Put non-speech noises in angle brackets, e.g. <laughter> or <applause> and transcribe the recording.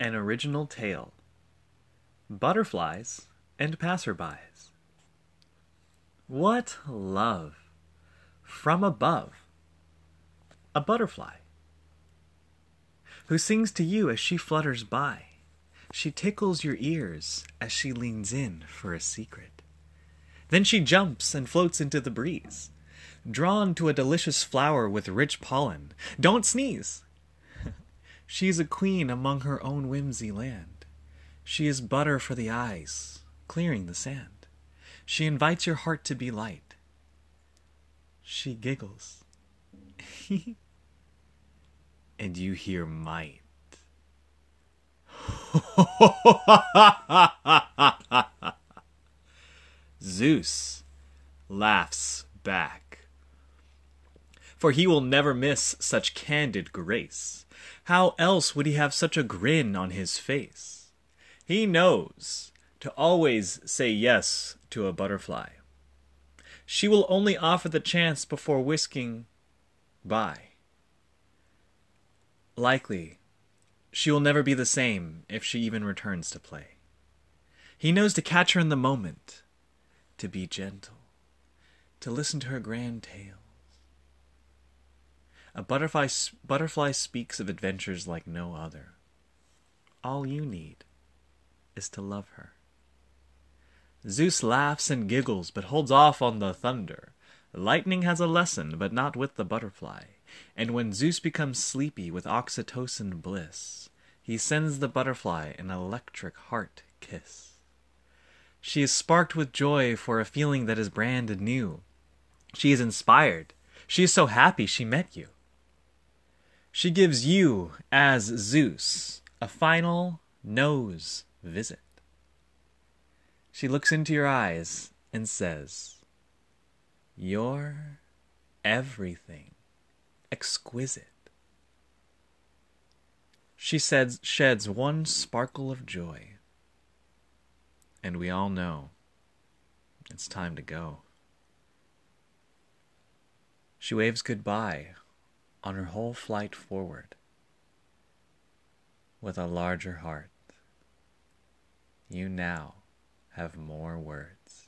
An original tale. Butterflies and passerbys. What love! From above. A butterfly. Who sings to you as she flutters by. She tickles your ears as she leans in for a secret. Then she jumps and floats into the breeze, drawn to a delicious flower with rich pollen. Don't sneeze! She is a queen among her own whimsy land. She is butter for the eyes, clearing the sand. She invites your heart to be light. She giggles. <laughs> and you hear might. <laughs> Zeus laughs back. For he will never miss such candid grace. How else would he have such a grin on his face? He knows to always say yes to a butterfly. She will only offer the chance before whisking by. Likely, she will never be the same if she even returns to play. He knows to catch her in the moment, to be gentle, to listen to her grand tales. A butterfly, butterfly speaks of adventures like no other. All you need is to love her. Zeus laughs and giggles, but holds off on the thunder. Lightning has a lesson, but not with the butterfly. And when Zeus becomes sleepy with oxytocin bliss, he sends the butterfly an electric heart kiss. She is sparked with joy for a feeling that is brand new. She is inspired. She is so happy she met you. She gives you, as Zeus, a final nose visit. She looks into your eyes and says, You're everything exquisite. She says, sheds one sparkle of joy, and we all know it's time to go. She waves goodbye on her whole flight forward with a larger heart. You now have more words.